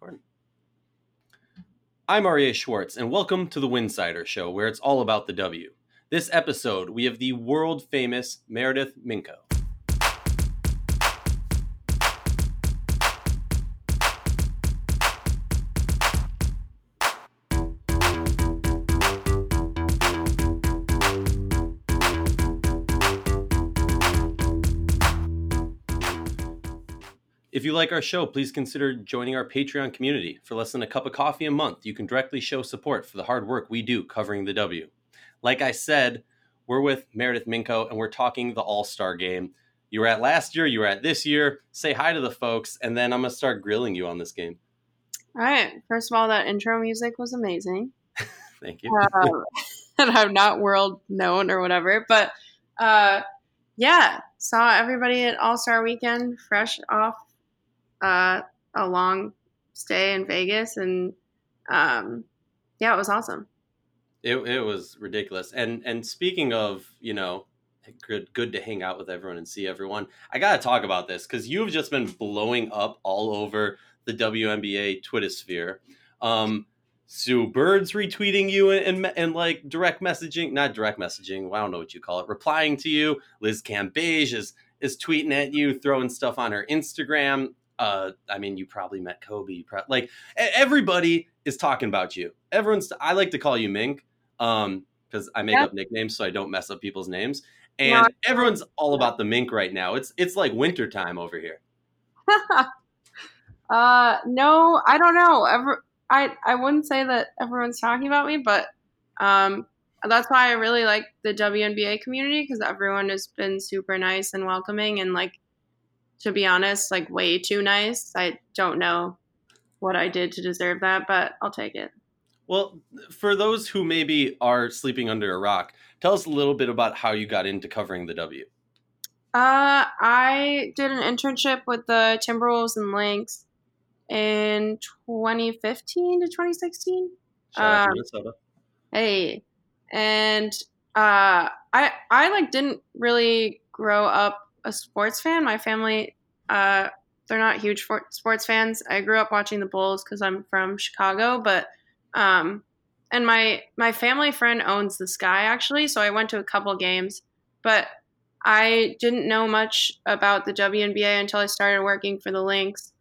Recording. I'm Aryeh Schwartz, and welcome to the Winsidr Show, where it's all about the W. This episode, we have the world famous Meredith Minkow. If you like our show, please consider joining our Patreon community. For less than a cup of coffee a month, you can directly show support for the hard work we do covering the W. Like I said, we're with Meredith Minkow and we're talking the All Star game. You were at last year, you were at this year. Say hi to the folks, and then I'm going to start grilling you on this game. All right. First of all, that intro music was amazing. Thank you. Um, and I'm not world known or whatever, but uh, yeah, saw everybody at All Star Weekend, fresh off uh, a long stay in Vegas, and um, yeah, it was awesome. It, it was ridiculous. And and speaking of, you know, good good to hang out with everyone and see everyone. I got to talk about this cuz you've just been blowing up all over the WNBA Twitter sphere. Um Sue Bird's retweeting you and, and, and, like direct messaging, not direct messaging, I don't know what you call it, replying to you. Liz Cambage is is tweeting at you, throwing stuff on her Instagram. Uh, I mean, you probably met Kobe. Like everybody is talking about you. Everyone's. I like to call you Mink um because I make up nicknames so I don't mess up people's names. And everyone's all about the mink right now. It's it's like winter time over here. uh no, I don't know. Ever I I wouldn't say that everyone's talking about me, but um that's why I really like the WNBA community because everyone has been super nice and welcoming and like to be honest, like way too nice. I don't know what I did to deserve that, but I'll take it. Well, for those who maybe are sleeping under a rock, tell us a little bit about how you got into covering the W. Uh, I did an internship with the Timberwolves and Lynx in 2015 to 2016. Shout um, Minnesota. Hey, and uh, I I like didn't really grow up a sports fan. My family, uh, they're not huge sports fans. I grew up watching the Bulls because I'm from Chicago, but um, and my my family friend owns the Sky actually, so I went to a couple games, but I didn't know much about the WNBA until I started working for the Lynx,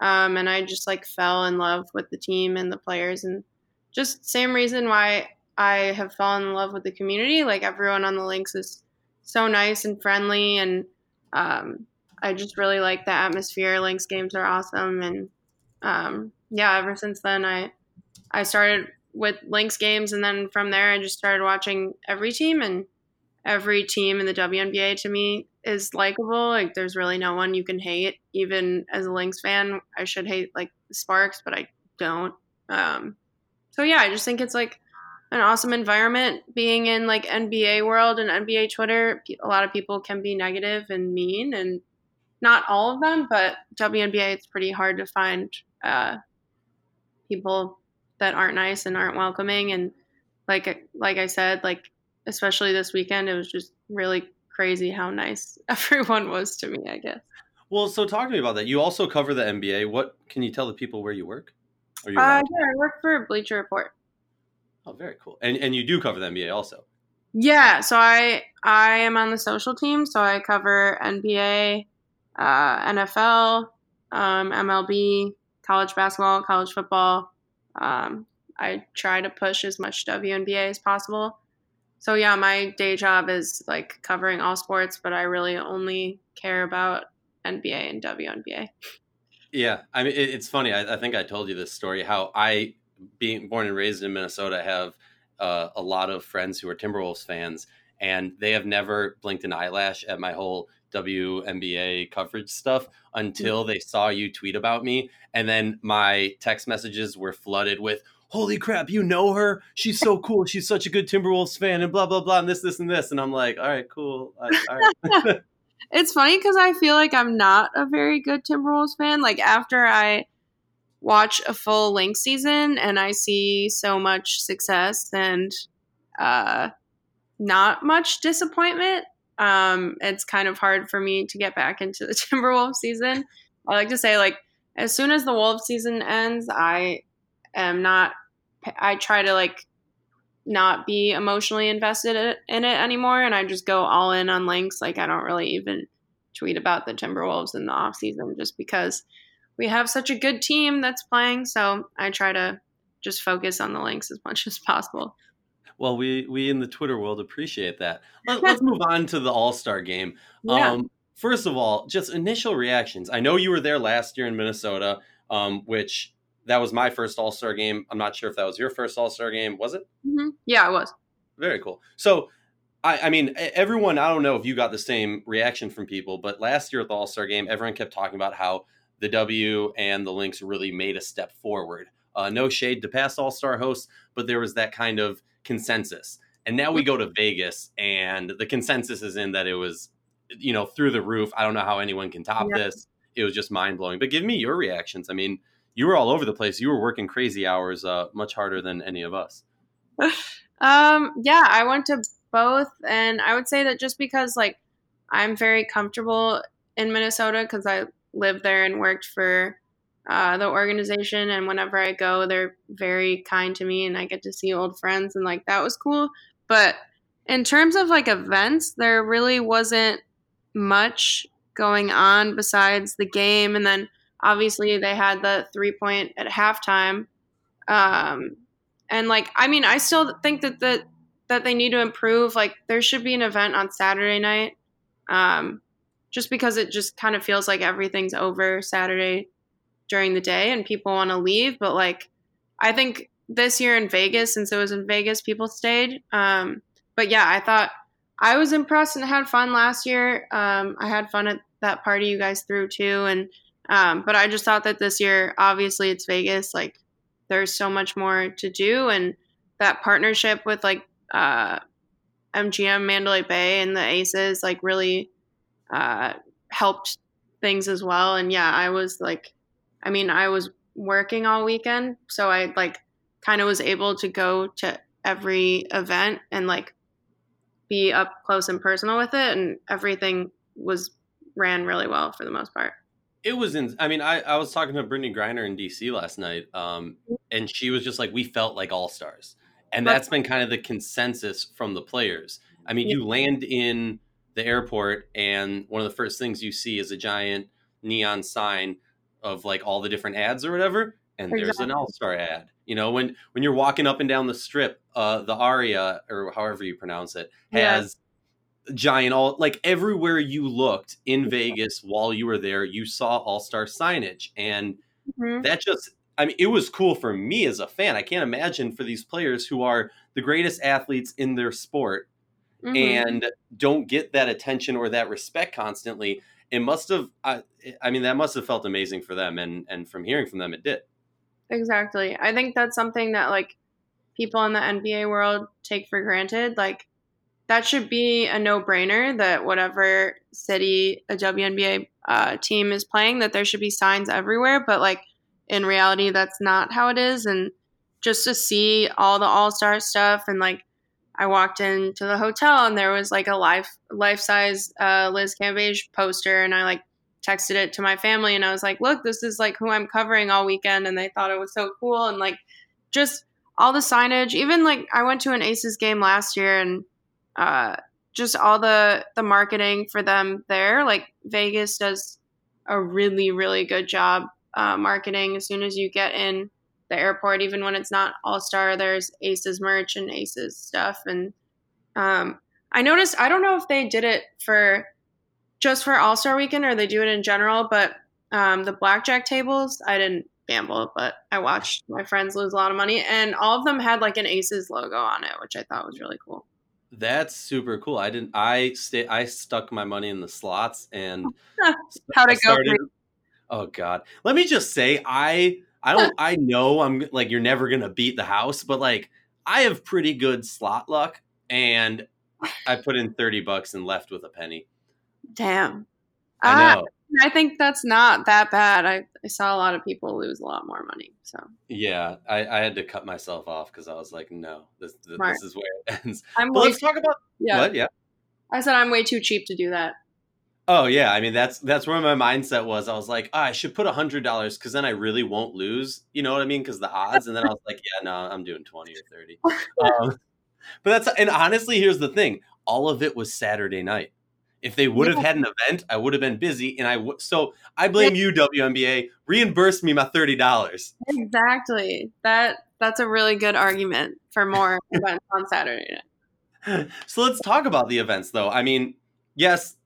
um, and I just like fell in love with the team and the players, and just same reason why I have fallen in love with the community. Like everyone on the Lynx is so nice and friendly, and um, I just really like the atmosphere. Lynx games are awesome, and um, yeah, ever since then I I started with Lynx games, and then from there, I just started watching every team, and every team in the WNBA to me is likable. Like, there's really no one you can hate. Even as a Lynx fan, I should hate like Sparks, but I don't. Um, so yeah, I just think it's like an awesome environment being in like NBA world and NBA Twitter. A lot of people can be negative and mean, and not all of them, but WNBA it's pretty hard to find uh, people that aren't nice and aren't welcoming and like like I said like especially this weekend it was just really crazy how nice everyone was to me I guess. Well, so talk to me about that. You also cover the NBA. What can you tell the people where you work? Are you uh, yeah, I work for Bleacher Report. Oh, very cool. And and you do cover the NBA also. Yeah, so I I am on the social team, so I cover NBA, uh, NFL, um, MLB, college basketball, college football, um, I try to push as much WNBA as possible. So yeah, my day job is like covering all sports, but I really only care about NBA and WNBA. Yeah, I mean it's funny. I, I think I told you this story how I, being born and raised in Minnesota, have uh, a lot of friends who are Timberwolves fans, and they have never blinked an eyelash at my whole WNBA coverage stuff until they saw you tweet about me. And then my text messages were flooded with, Holy crap, you know her? She's so cool. She's such a good Timberwolves fan, and blah, blah, blah, and this, this, and this. And I'm like, All right, cool. all right. it's funny because I feel like I'm not a very good Timberwolves fan. Like, after I watch a full Lynx season and I see so much success and uh, not much disappointment, um, it's kind of hard for me to get back into the Timberwolves season. I like to say like as soon as the Wolves season ends, I am not. I try to like not be emotionally invested in it anymore, and I just go all in on Lynx. Like I don't really even tweet about the Timberwolves in the off season, just because we have such a good team that's playing. So I try to just focus on the Lynx as much as possible. Well, we we in the Twitter world appreciate that. Let, us move on to the All Star game. Yeah. Um, first of all, just initial reactions. I know you were there last year in Minnesota, um, which that was my first All Star game. I'm not sure if that was your first All Star game. Was it? hmm Yeah, it was. Very cool. So, I, I mean, everyone. I don't know if you got the same reaction from people, but last year at the All Star game, everyone kept talking about how the W and the Lynx really made a step forward. Uh, no shade to past All Star hosts, but there was that kind of consensus. And now we go to Vegas, and the consensus is in that it was, you know, through the roof. I don't know how anyone can top Yeah. this. It was just mind blowing. But give me your reactions. I mean, you were all over the place. You were working crazy hours, uh, much harder than any of us. Um, yeah, I went to both, and I would say that just because like I'm very comfortable in Minnesota because I lived there and worked for uh, the organization, and whenever I go, they're very kind to me, and I get to see old friends, and like that was cool. But in terms of like events, there really wasn't much going on besides the game, and then obviously they had the three point at halftime. Um, and like i mean i still think that the, that they need to improve like there should be an event on saturday night um, just because it just kind of feels like everything's over saturday during the day and people want to leave but like i think this year in vegas since it was in vegas people stayed um, but yeah i thought i was impressed and had fun last year. Um, i had fun at that party you guys threw too and um, but i just thought that this year obviously it's vegas like there's so much more to do and that partnership with like uh, mgm mandalay bay and the aces like really uh, helped things as well and yeah i was like i mean i was working all weekend so i like kind of was able to go to every event and like be up close and personal with it and everything was ran really well for the most part It was in. I mean, I, I was talking to Brittney Griner in DC last night, um, and she was just like, "We felt like all stars," and that's been kind of the consensus from the players. I mean, you land in the airport, and one of the first things you see is a giant neon sign of like all the different ads or whatever, and there's an all star ad. You know, when when you're walking up and down the strip, uh, the Aria or however you pronounce it Yeah. has giant all like everywhere you looked in Vegas while you were there, you saw All Star signage, and Mhm. that just I mean, it was cool for me as a fan. I can't imagine for these players who are the greatest athletes in their sport Mhm. and don't get that attention or that respect constantly. It must have. I, I mean, that must have felt amazing for them, and and from hearing from them, it did. Exactly. I think that's something that like people in the NBA world take for granted. Like that should be a no-brainer that whatever city a WNBA uh, team is playing, that there should be signs everywhere. But like in reality, that's not how it is. And just to see all the All-Star stuff and like I walked into the hotel and there was like a life life-size uh, Liz Cambage poster, and I like texted it to my family and I was like, look, this is like who I'm covering all weekend. And they thought it was so cool. And like just all the signage, even like I went to an Aces game last year and uh, just all the, the marketing for them there. Like Vegas does a really, really good job uh, marketing as soon as you get in the airport, even when it's not all star, there's Aces merch and Aces stuff. And um, I noticed, I don't know if they did it for just for All Star Weekend or they do it in general. But um, the blackjack tables, I didn't gamble, but I watched my friends lose a lot of money, and all of them had like an Aces logo on it, which I thought was really cool. That's super cool. I didn't. I stay. I stuck my money in the slots and I it go started- Oh God. Let me just say, I I don't. I know I'm like you're never gonna beat the house, but like I have pretty good slot luck, and I put in thirty bucks and left with a penny. Damn. I Uh, know. I think that's not that bad. I, I saw a lot of people lose a lot more money. So Yeah, I, I had to cut myself off because I was like, no, this this, this is where it ends. I'm But way, let's talk about yeah. what? Yeah. I said I'm way too cheap to do that. Oh yeah, I mean that's that's where my mindset was. I was like, oh, I should put a hundred dollars because then I really won't lose. You know what I mean? Because the odds. And then I was like, yeah, no, I'm doing twenty or thirty. Um, but that's and honestly, here's the thing: all of it was Saturday night. If they would have had an event, I would have been busy, and I would. So I blame you, WNBA. Reimburse me my thirty dollars. Exactly. That that's a really good argument for more events on Saturday night. So let's talk about the events, though. I mean, yes,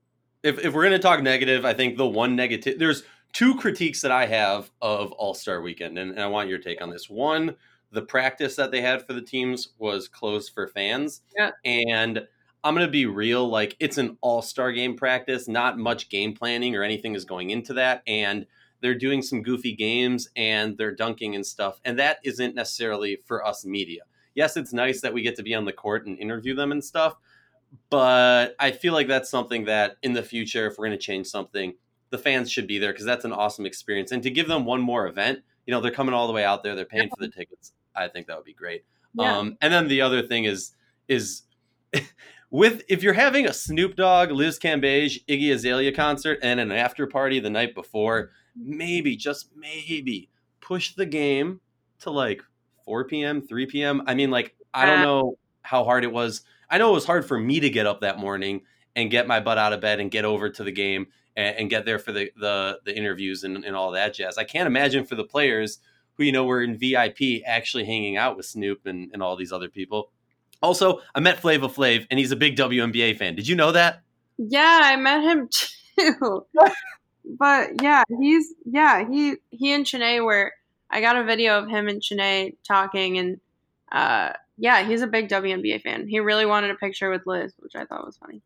if if we're going to talk negative, I think the one negative there's two critiques that I have of All Star Weekend, and, and I want your take on this. One, the practice that they had for the teams was closed for fans, yeah. and I'm going to be real, like it's an All Star game practice, not much game planning or anything is going into that, and they're doing some goofy games and they're dunking and stuff, and that isn't necessarily for us media. Yes, it's nice that we get to be on the court and interview them and stuff, but I feel like that's something that in the future, if we're going to change something, the fans should be there because that's an awesome experience. And to give them one more event, you know, they're coming all the way out there, they're paying for the tickets. I think that would be great. Yeah. Um, and then the other thing is is with if you're having a Snoop Dogg, Liz Cambage, Iggy Azalea concert and an after party the night before, maybe just maybe push the game to like 4 p.m., 3 p.m. I mean, like I don't know how hard it was I know it was hard for me to get up that morning and get my butt out of bed and get over to the game and, and get there for the, the, the interviews and, and all that jazz. I can't imagine for the players who, you know, were in VIP actually hanging out with Snoop and, and all these other people. Also, I met Flavor Flav and he's a big WNBA fan. Did you know that? Yeah, I met him too. but yeah, he's yeah, he he and Chiney were I got a video of him and Chiney talking and uh yeah, he's a big WNBA fan. He really wanted a picture with Liz, which I thought was funny.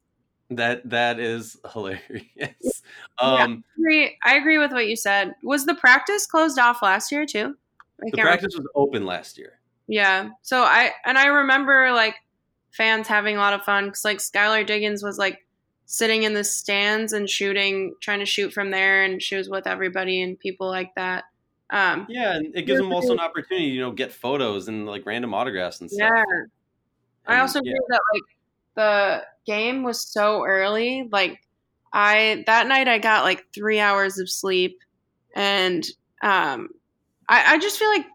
That that is hilarious. Um, yeah, I, agree. I agree with what you said. Was the practice closed off last year too? I the practice remember. was open last year. Yeah. So I and I remember like fans having a lot of fun because like Skylar Diggins was like sitting in the stands and shooting, trying to shoot from there, and she was with everybody and people like that. Um, yeah, and it gives them also an opportunity, you know, get photos and like random autographs and stuff. Yeah, and, I also yeah. that like the game was so early. Like I that night I got like three hours of sleep, and um, I, I just feel like,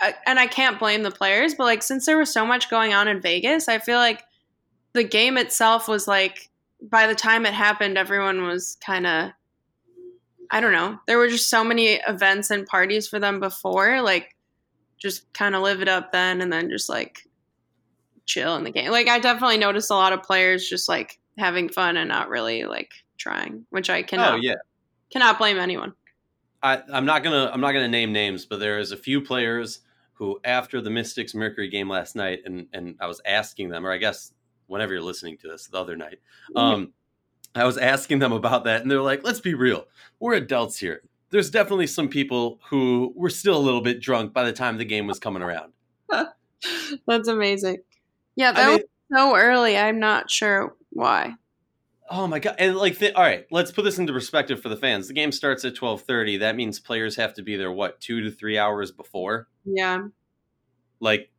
uh, and I can't blame the players, but like since there was so much going on in Vegas, I feel like the game itself was like by the time it happened, everyone was kind of I don't know. There were just so many events and parties for them before, like just kind of live it up then and then just like chill in the game. Like I definitely noticed a lot of players just like having fun and not really like trying, which I cannot oh, yeah. cannot blame anyone. I, I'm not gonna I'm not gonna name names, but there is a few players who after the Mystics Mercury game last night and and I was asking them, or I guess whenever you're listening to this the other night, um, I was asking them about that, and they're like, let's be real. We're adults here. There's definitely some people who were still a little bit drunk by the time the game was coming around. That's amazing. Yeah, that I mean, was so early. I'm not sure why. Oh my god! And like, th- all right, let's put this into perspective for the fans. The game starts at twelve thirty. That means players have to be there what two to three hours before. Yeah. Like,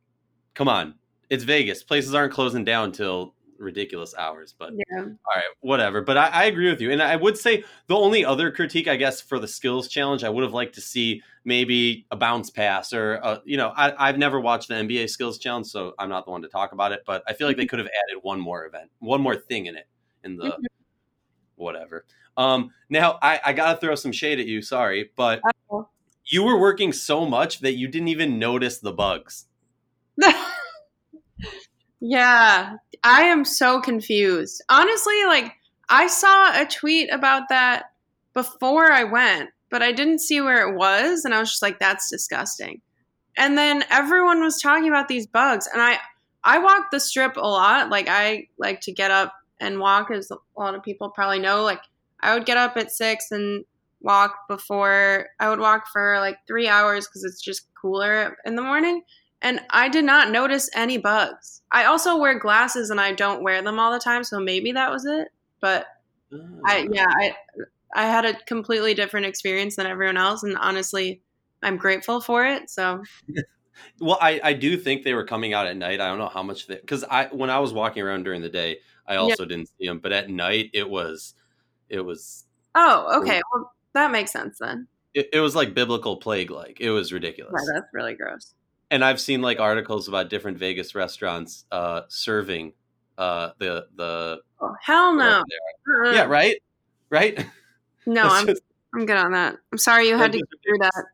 come on, it's Vegas. Places aren't closing down till ridiculous hours. But yeah. all right, whatever. But I, I, agree with you, and I would say the only other critique, I guess, for the skills challenge, I would have liked to see maybe a bounce pass or a, you know, I, have never watched the NBA skills challenge, so I'm not the one to talk about it. But I feel like they mm-hmm. could have added one more event, one more thing in it in the mm-hmm. whatever. Um, now I, I gotta throw some shade at you. Sorry, but. Uh-oh. You were working so much that you didn't even notice the bugs. Yeah, I am so confused. Honestly, like I saw a tweet about that before I went, but I didn't see where it was and I was just like that's disgusting. And then everyone was talking about these bugs and I I walk the strip a lot. Like I like to get up and walk as a lot of people probably know. Like I would get up at 6 and walk before I would walk for like 3 hours cuz it's just cooler in the morning and I did not notice any bugs. I also wear glasses and I don't wear them all the time, so maybe that was it. But I ah. yeah, I I had a completely different experience than everyone else and honestly, I'm grateful for it. So Well, I, I do think they were coming out at night. I don't know how much they because I when I was walking around during the day, I also yeah. didn't see them. But at night, it was It was Oh, okay. Well, that makes sense then. it, it was like biblical plague like. It was ridiculous. Right, that's really gross. And I've seen like articles about different Vegas restaurants uh serving uh the the Oh, hell no. they. Yeah, right? Right? No, I'm just- I'm good on that. I'm sorry you had to go through that.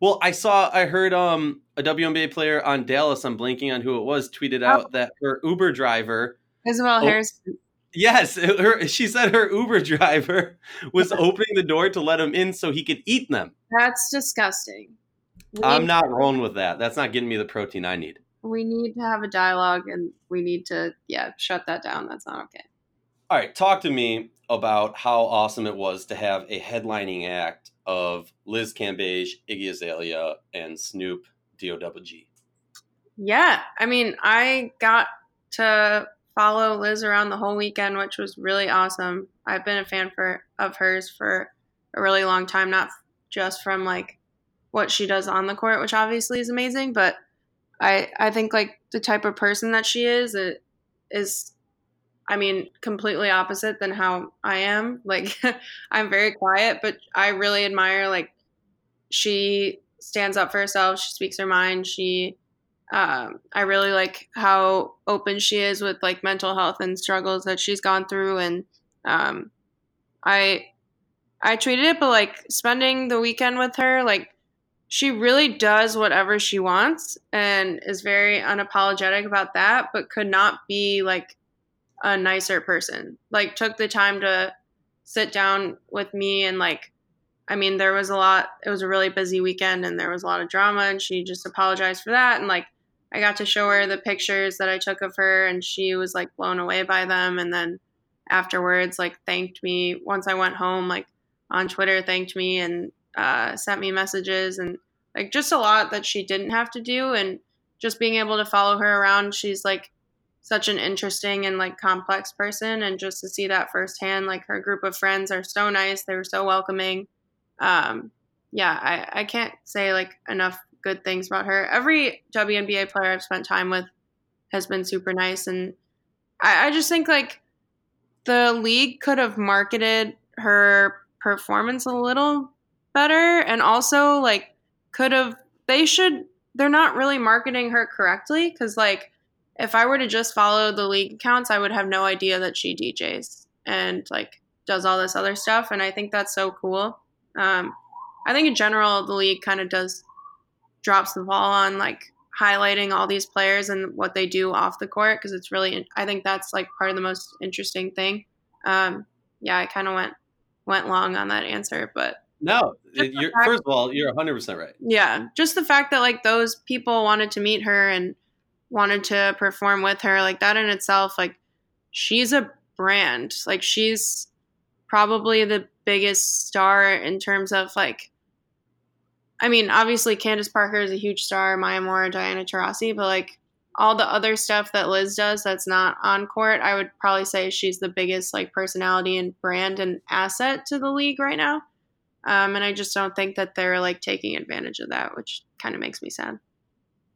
Well, I saw, I heard um a WNBA player on Dallas. I'm blanking on who it was. Tweeted Oh. out that her Uber driver. Isabelle Oh, Harrison. Yes, her, she said her Uber driver was opening the door to let him in so he could eat them. That's disgusting. I'm not rolling with that. That's not getting me the protein I need. we need to have a dialogue and we need to yeah, shut that down. That's not okay. All right, talk to me about how awesome it was to have a headlining act of Liz Cambage, Iggy Azalea, and Snoop D-O-double-G. Yeah, I mean, I got to follow Liz around the whole weekend, which was really awesome. I've been a fan for of hers for a really long time, not just from like what she does on the court, which obviously is amazing, but I I think like the type of person that she is it is I mean, completely opposite than how I am. Like I'm very quiet, but I really admire like she stands up for herself, she speaks her mind, she um, I really like how open she is with like mental health and struggles that she's gone through, and um, I I tweeted it, but like spending the weekend with her, like she really does whatever she wants and is very unapologetic about that, but could not be like a nicer person. Like took the time to sit down with me and like I mean there was a lot it was a really busy weekend and there was a lot of drama and she just apologized for that and like I got to show her the pictures that I took of her and she was like blown away by them and then afterwards like thanked me once I went home like on Twitter thanked me and uh, sent me messages and like just a lot that she didn't have to do. And just being able to follow her around she's like such an interesting and like complex person. And just to see that firsthand like her group of friends are so nice. They were so welcoming. Um yeah i i can't say like enough good things about her. Every WNBA player I've spent time with has been super nice. And I, I just think like the league could have marketed her performance a little better and also like could have they should they're not really marketing her correctly because like if I were to just follow the league accounts, I would have no idea that she DJs and like does all this other stuff. And I think that's so cool. Um, I think in general, the league kind of does drops the ball on like highlighting all these players and what they do off the court because it's really, I think that's like part of the most interesting thing. Um, yeah, I kind of went went long on that answer, but No, fact- first of all, you're 100% right. yeah, mm. just the fact that like those people wanted to meet her and wanted to perform with her, like that in itself, like she's a brand. Like she's probably the biggest star in terms of like I mean, obviously Candace Parker is a huge star, Maya Moore, Diana Taurasi, but like all the other stuff that Liz does that's not on court, I would probably say she's the biggest like personality and brand and asset to the league right now. Um, and I just don't think that they're like taking advantage of that, which kind of makes me sad.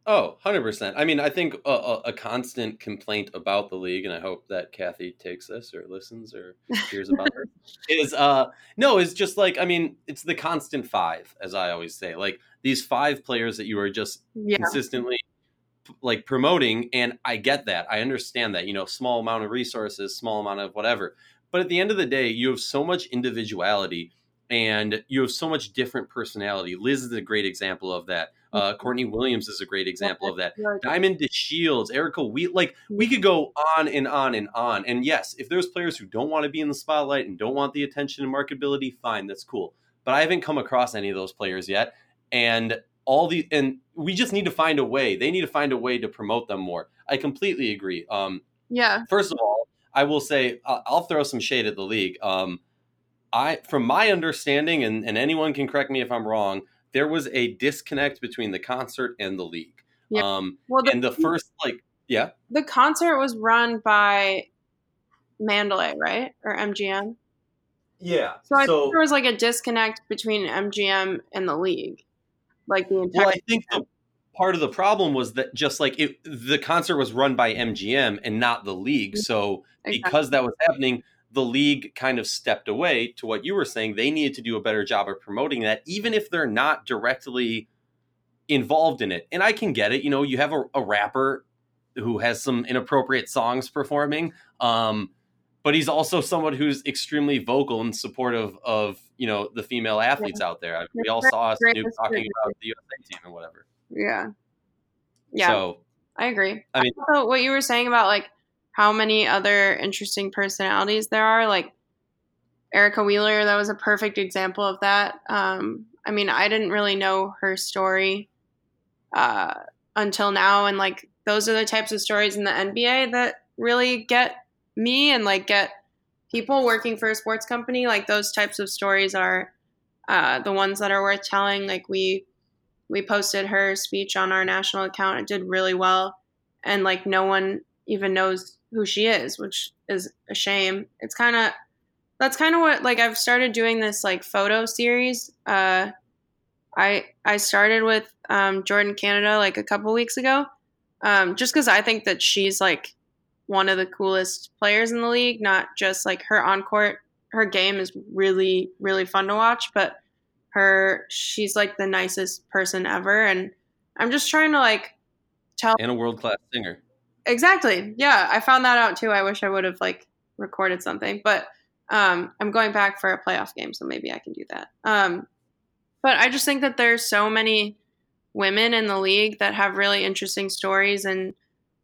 Oh, 100%. I mean, I think a, a, a constant complaint about the league, and I hope that Cathy takes this or listens or hears about her, is uh no, it's just like, I mean, it's the constant five, as I always say. Like these five players that you are just Yeah, consistently like promoting and i get that i understand that you know small amount of resources small amount of whatever but at the end of the day you have so much individuality and you have so much different personality. Liz is a great example of that. Uh, courtney williams is a great example of that. diamond DeShields erica we like we could go on and on and on. And yes if there's players who don't want to be in the spotlight and don't want the attention and marketability fine that's cool. But i haven't come across any of those players yet. And all the and we just need to find a way. They need to find a way to promote them more. I completely agree. Um yeah, first of all i will say i'll throw some shade at the league. Um i from my understanding and, and anyone can correct me if i'm wrong there was a disconnect between the concert and the league Yeah. um well, the, and the first like yeah the concert was run by Mandalay, right, or MGM. yeah So I think there was like a disconnect between MGM and the league, like the entire. Well, I think the, part of the problem was that just like it, the concert was run by MGM and not the league. So Exactly. because that was happening, the league kind of stepped away to what you were saying. They needed to do a better job of promoting that, even if they're not directly involved in it. And I can get it. You know, you have a, a rapper who has some inappropriate songs performing. Um, but he's also someone who's extremely vocal and supportive of you know the female athletes yeah. out there. We all saw Snoop talking about the USA team and whatever. Yeah, yeah. So I agree. I mean, also, what you were saying about like how many other interesting personalities there are, like Erica Wheeler, that was a perfect example of that. Um, I mean, I didn't really know her story uh, until now, and like those are the types of stories in the NBA that really get me and like get people working for a sports company. Like those types of stories are uh, the ones that are worth telling. Like we we posted her speech on our national account. It did really well, and like no one even knows who she is, which is a shame. It's kind of that's kind of what like I've started doing this like photo series. Uh, I I started with um, Jordin Canada like a couple weeks ago, um, just because I think that she's like one of the coolest players in the league. Not just like her on court, her game is really really fun to watch, but her she's like the nicest person ever, and I'm just trying to like tell and a world class singer. Exactly. Yeah, I found that out too. I wish I would have like recorded something, but um, I'm going back for a playoff game, so maybe I can do that. Um, but I just think that there's so many women in the league that have really interesting stories and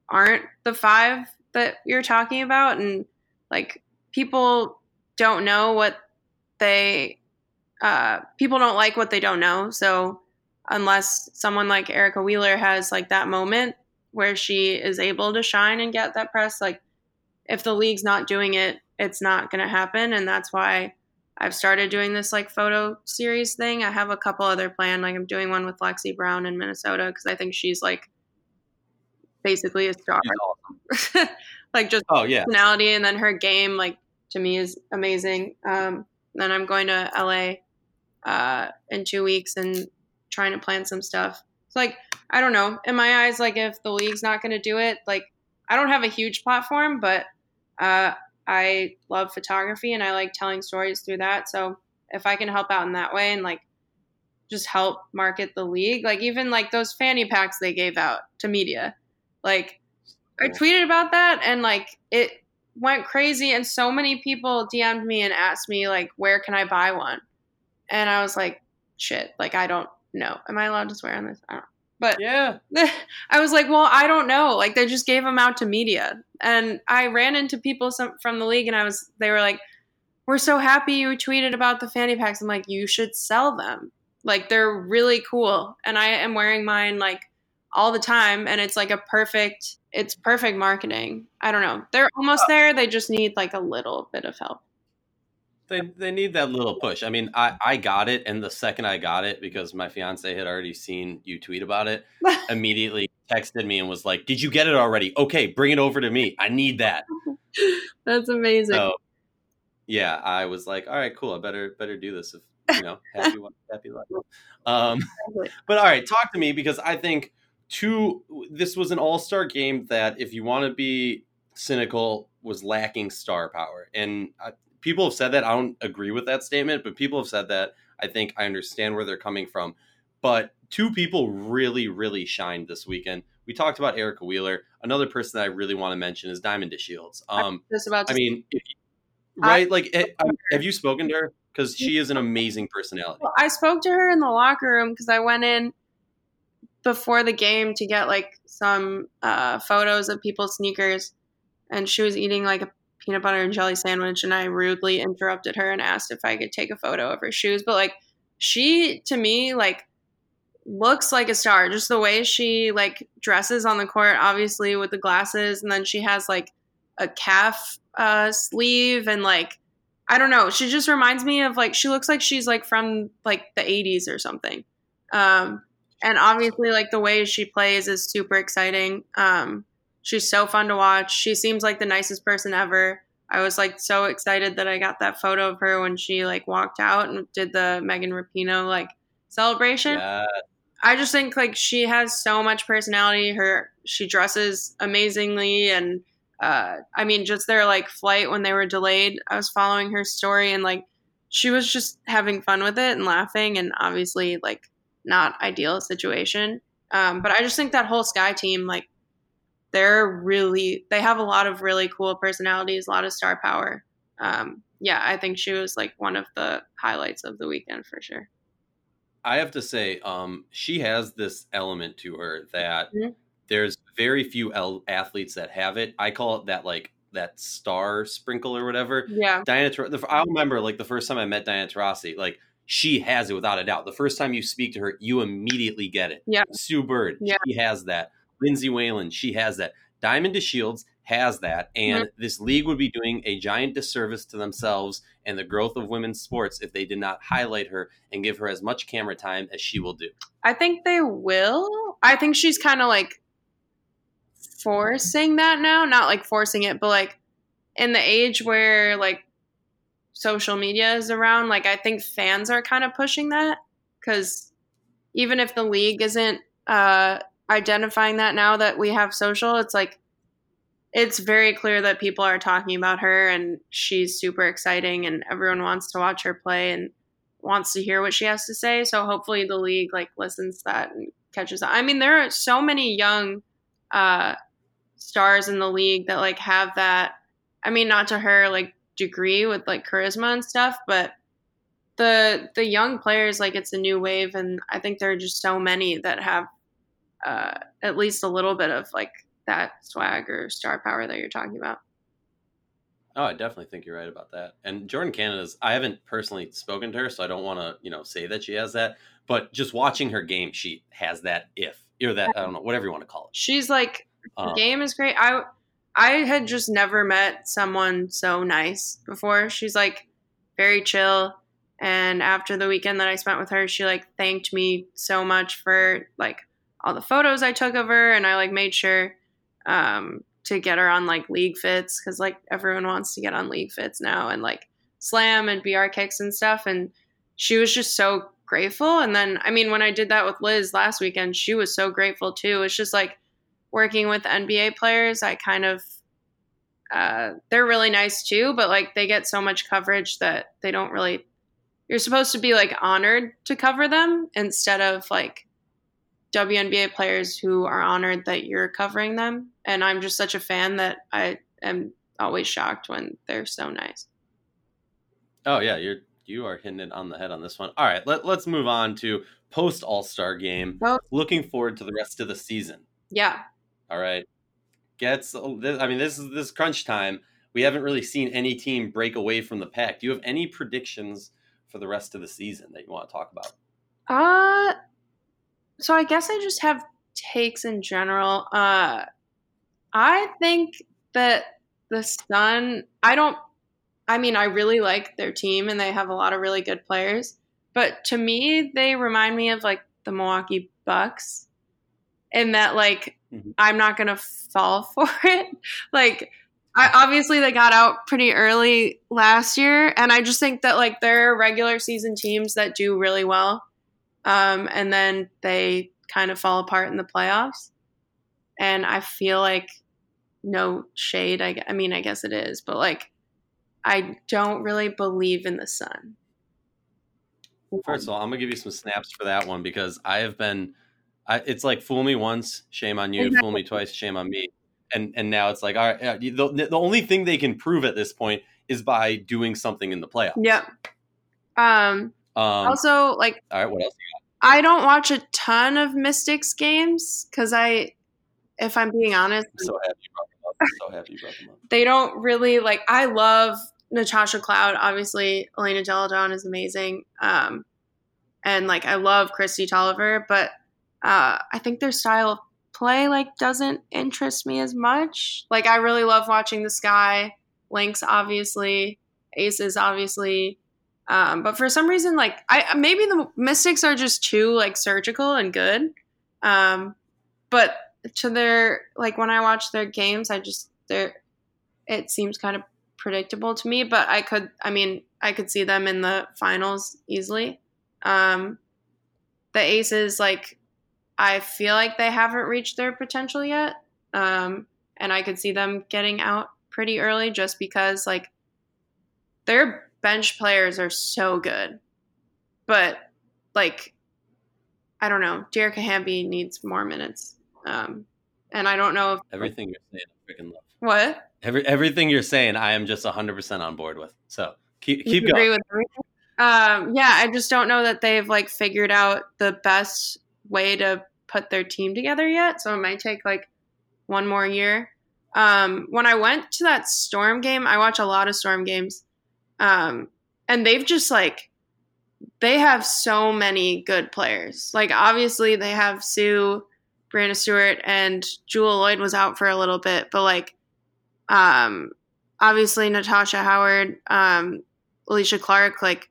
aren't the five that you're talking about and like people don't know what they uh, people don't like what they don't know so unless someone like erica wheeler has like that moment where she is able to shine and get that press like if the league's not doing it it's not going to happen and that's why I've started doing this like photo series thing. I have a couple other planned. Like I'm doing one with Lexie Brown in Minnesota because I think she's like basically a star. Awesome. like just oh yeah, personality, and then her game like to me is amazing. Um, then I'm going to LA uh, in two weeks and trying to plan some stuff. It's like I don't know. In my eyes, like if the league's not going to do it, like I don't have a huge platform, but uh, I love photography and I like telling stories through that. So if I can help out in that way and like just help market the league, like even like those fanny packs they gave out to media, like I tweeted about that and like it went crazy and so many people DM'd me and asked me like where can I buy one? And I was like, shit, like I don't know. Am I allowed to swear on this? I don't but yeah, I was like, well, I don't know. Like they just gave them out to media, and I ran into people from the league, and I was, they were like, we're so happy you tweeted about the fanny packs. I'm like, you should sell them. Like they're really cool, and I am wearing mine like all the time, and it's like a perfect, it's perfect marketing. I don't know. They're almost uh, there. They just need like a little bit of help. They, they need that little push. I mean, I, I got it, and the second I got it, because my fiance had already seen you tweet about it, immediately texted me and was like, "Did you get it already? Okay, bring it over to me. I need that." That's amazing. So, yeah, I was like, "All right, cool. I better better do this if you know happy one happy life." Um, but all right, talk to me because I think two. This was an all star game that, if you want to be cynical, was lacking star power, and I, people have said that. I don't agree with that statement, but people have said that. I think I understand where they're coming from. But two people really, really shined this weekend. We talked about Erica Wheeler. Another person that I really want to mention is Diamond DeShields. Um, just about. I mean, right? like, eh, have you spoken to her? Because she is an amazing personality. Well, I spoke to her in the locker room because I went in before the game to get like some uh, photos of people's sneakers, and she was eating like a peanut butter and jelly sandwich and I rudely interrupted her and asked if I could take a photo of her shoes. But like she to me like looks like a star. Just the way she like dresses on the court, obviously with the glasses, and then she has like a calf uh, sleeve and like I don't know. She just reminds me of like she looks like she's like from like the 80s or something. Um, and obviously like the way she plays is super exciting. Um, She's so fun to watch. She seems like the nicest person ever. I was like so excited that I got that photo of her when she like walked out and did the Megan Rapinoe like celebration. Yeah. I just think like she has so much personality. Her she dresses amazingly and uh, I mean, just their like flight when they were delayed. I was following her story and like she was just having fun with it and laughing, and obviously like not ideal situation. Um, but I just think that whole Sky team, like, they're really they have a lot of really cool personalities, a lot of star power. Um, yeah, I think she was like one of the highlights of the weekend for sure. I have to say, um, she has this element to her that Mhm. there's very few el- athletes that have it. I call it that like that star sprinkle or whatever. Yeah, Diana, I remember like the first time I met Diana Taurasi, like she has it without a doubt. The first time you speak to her, you immediately get it. Yeah. Sue Bird, Yeah. she has that. Lindsay Whalen, she has that. Diamond DeShields has that, and this league would be doing a giant disservice to themselves and the growth of women's sports if they did not highlight her and give her as much camera time as she will do. I think they will. I think she's kind of like forcing that now, not like forcing it, but like in the age where like social media is around, like I think fans are kind of pushing that because even if the league isn't uh, identifying that now that we have social, it's like it's very clear that people are talking about her and she's super exciting and everyone wants to watch her play and wants to hear what she has to say. So hopefully the league like listens to that and catches on. I mean, there are so many young uh, stars in the league that like have that. I mean, not to her like degree with like charisma and stuff, but the the young players like it's a new wave, and I think there are just so many that have uh, at least a little bit of like that swag or star power that you're talking about. Oh, I definitely think you're right about that. And Jordin Canada's, I haven't personally spoken to her, so I don't want to, you know, say that she has that. But just watching her game, she has that if or that I don't know, whatever you want to call it. She's like the Um, game is great. I I had just never met someone so nice before. She's like very chill and after the weekend that I spent with her, she like thanked me so much for like all the photos I took of her and I like made sure um to get her on like league fits cuz like everyone wants to get on league fits now and like slam and BR kicks and stuff and she was just so grateful and then I mean when I did that with Liz last weekend, she was so grateful too. It's just like working with NBA players, I kind of uh, they're really nice too, but like they get so much coverage that they don't really. You're supposed to be like honored to cover them instead of like WNBA players who are honored that you're covering them. And I'm just such a fan that I am always shocked when they're so nice. Oh yeah, you're you are hitting it on the head on this one. All right, let, let's move on to post All Star game. Oh. Looking forward to the rest of the season. Yeah, All right, gets. I mean, this is this is crunch time. We haven't really seen any team break away from the pack. Do you have any predictions for the rest of the season that you want to talk about? Uh so I guess I just have takes in general. Uh I think that the Sun I don't I mean I really like their team and they have a lot of really good players, but to me they remind me of like the Milwaukee Bucks in that like Mhm. I'm not going to fall for it. Like I, obviously they got out pretty early last year and I just think that like there are regular season teams that do really well um, and then they kind of fall apart in the playoffs. And I feel like no shade. I, I mean, I guess it is, but like, I don't really believe in the sun. First of all, I'm gonna give you some snaps for that one because I have been. I, it's like fool me once, shame on you. Fool me twice, shame on me. And and now it's like, all right, uh, the, the only thing they can prove at this point is by doing something in the playoffs. Yep. Um, Um, also, like, all right, what else? I don't watch a ton of Mystics games because I, if I'm being honest, I'm so happy you brought them up. I'm so happy you brought them up. they don't really like I love Natasha Cloud, obviously Elena Delle Donne is amazing. Um and like I love Kristi Toliver, but uh I think their style of play like doesn't interest me as much. Like I really love watching the sky, Lynx obviously, Aces obviously. Um, but for some reason, like I maybe the Mystics are just too like surgical and good. Um, but to their like when I watch their games, I just they're it seems kind of predictable to me. But I could, I mean, I could see them in the finals easily. Um, the Aces, like I feel like they haven't reached their potential yet. Um, and I could see them getting out pretty early just because like their bench players are so good. But like I don't know, Dearica Hamby needs more minutes. Um, and I don't know if everything you're saying, I freaking love. What? Every everything you're saying, I am just 100 percent on board with. So keep keep going. Um, yeah, I just don't know that they've like figured out the best way to put their team together yet. So it might take like one more year. Um, when I went to that Storm game, I watch a lot of Storm games, um, and they've just like they have so many good players. Like obviously they have Sue, Breanna Stewart, and Jewell Loyd was out for a little bit, but like um, obviously Natasha Howard, um, Alysha Clark, like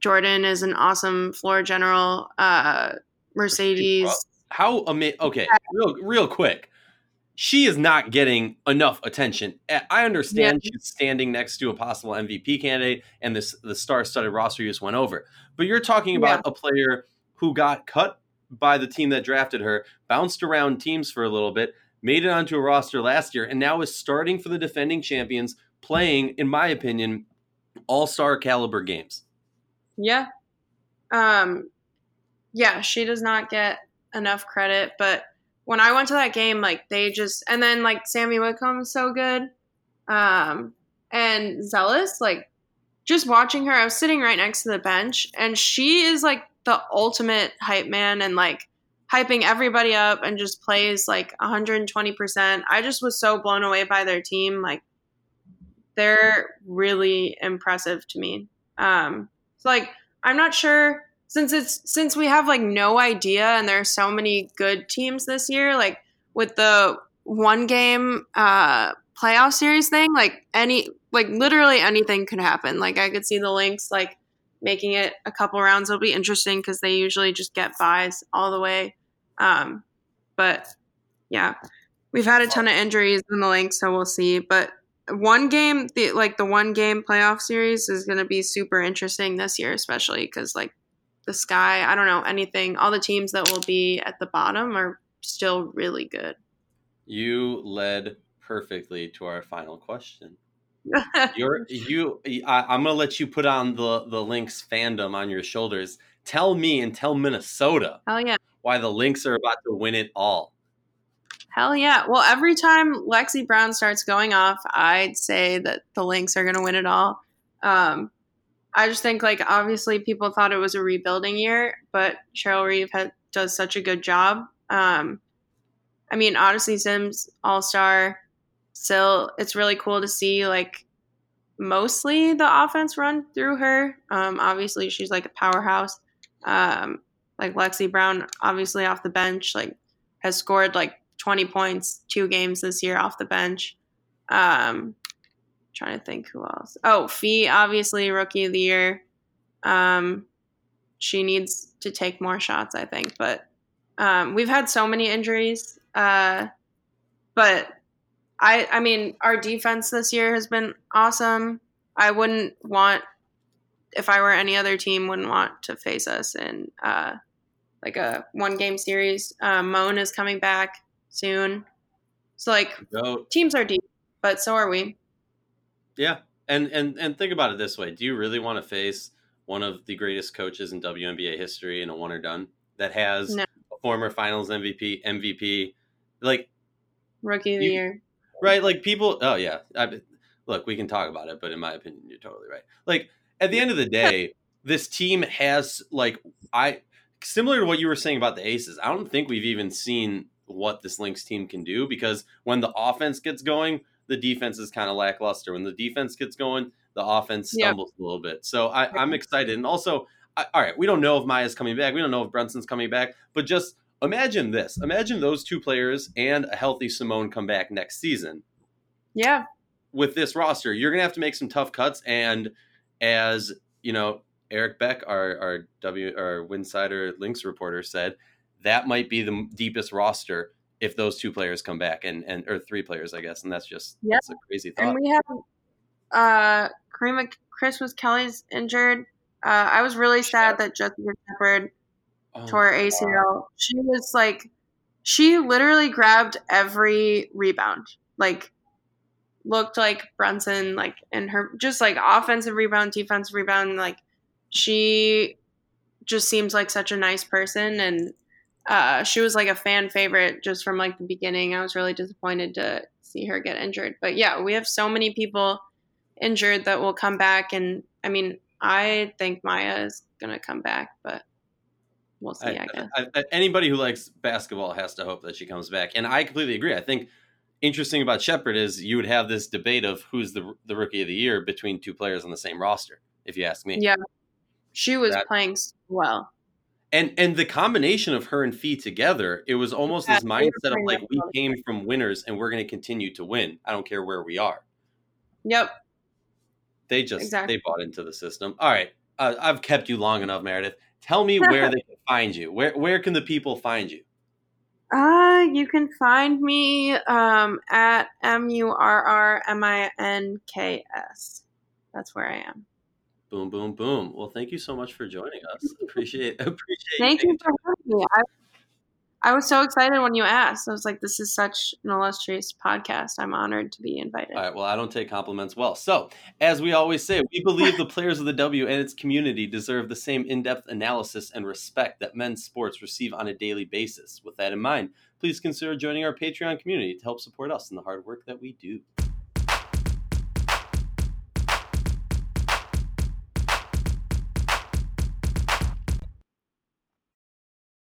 Jordin is an awesome floor general. Uh, Mercedes. How amazing! Okay, real real quick. She is not getting enough attention. I understand yeah. she's standing next to a possible MVP candidate, and this the star-studded roster you just went over. But you're talking about yeah. a player who got cut by the team that drafted her, bounced around teams for a little bit, made it onto a roster last year, and now is starting for the defending champions, playing, in my opinion, all-star caliber games. Yeah. Um, yeah, she does not get enough credit. But when I went to that game, like they just and then like Sami Whitcomb is so good. Um, and Zellous, like just watching her, I was sitting right next to the bench, and she is like the ultimate hype man and like hyping everybody up and just plays like 120%. I just was so blown away by their team. Like they're really impressive to me. Um, so like I'm not sure since it's since we have like no idea and there are so many good teams this year like with the one game uh playoff series thing like any like literally anything could happen. Like i could see the Lynx like making it a couple rounds. It'll be interesting because they usually just get buys all the way. Um but yeah we've had a ton of injuries in the Lynx so we'll see. But one game the like the one game playoff series is going to be super interesting this year especially because like the sky. I don't know anything. All the teams that will be at the bottom are still really good. You led perfectly to our final question. You're you. I, I'm gonna let you put on the the Lynx fandom on your shoulders. Tell me and tell Minnesota. Hell yeah! Why the Lynx are about to win it all. Hell yeah! Well, every time Lexie Brown starts going off, I'd say that the Lynx are gonna win it all. Um, I just think like obviously people thought it was a rebuilding year, but Cheryl Reeve does such a good job. Um, I mean, Odyssey Sims All Star. Still, it's really cool to see like mostly the offense run through her. Um, obviously, she's like a powerhouse. Um, like Lexie Brown, obviously off the bench, like has scored like 20 points two games this year off the bench. Um, trying to think who else. Oh, Fee, obviously rookie of the year. Um, she needs to take more shots, I think. But um, we've had so many injuries. Uh, but I, I mean, our defense this year has been awesome. I wouldn't want, if I were any other team, wouldn't want to face us in uh, like a one game series. Uh, Moan is coming back soon. So like teams are deep, but so are we. Yeah, and and and think about it this way: Do you really want to face one of the greatest coaches in WNBA history in a one or done that has no. a former Finals MVP, MVP, like rookie of the year, right? Like people. Oh yeah, I, look, we can talk about it, but in my opinion, you're totally right. Like at the end of the day, this team has like I similar to what you were saying about the Aces. I don't think we've even seen what this Lynx team can do because when the offense gets going, the defense is kind of lackluster. When the defense gets going, the offense stumbles yep. a little bit. So I, am excited. And also, I, all right, we don't know if Maya's coming back. We don't know if Brunson's coming back. But just imagine this: imagine those two players and a healthy Seimone come back next season. Yeah. With this roster, you're gonna have to make some tough cuts. And as you know, Eric Beck, our our W our Winsidr Lynx reporter, said that might be the deepest roster if those two players come back and and or three players, I guess, and that's just yeah. that's a crazy thought. And we have uh Karima Christmas-Kellogg's injured. Uh, I was really sad that Jessica Shepard oh, tore ACL. She was like, she literally grabbed every rebound. like looked like Brunson, like in her just like offensive rebound, defensive rebound, like she just seems like such a nice person and uh, she was like a fan favorite just from like the beginning. I was really disappointed to see her get injured. But yeah, we have so many people injured that will come back and I mean, I think Maya is going to come back, but we'll see, I, I guess. I, I, anybody who likes basketball has to hope that she comes back. And I completely agree. I think interesting about Shepard is you would have this debate of who's the the rookie of the year between two players on the same roster, if you ask me. Yeah. She was that, playing well. And and the combination of her and Fee together, it was almost yeah, this mindset of like we came from winners and we're going to continue to win. I don't care where we are. Yep. They just exactly. they bought into the system. All right, uh, I've kept you long enough, Meredith. Tell me where they can find you. Where where can the people find you? Uh, you can find me um, at M U R R M I N K S. That's where I am. Boom, boom, boom. Well, thank you so much for joining us. Appreciate appreciate. Thank you for having me. I, I was so excited when you asked. I was like, this is such an illustrious podcast. I'm honored to be invited. All right. Well, I don't take compliments well. So, as we always say, we believe the players of the W and its community deserve the same in depth analysis and respect that men's sports receive on a daily basis. With that in mind, please consider joining our Patreon community to help support us in the hard work that we do.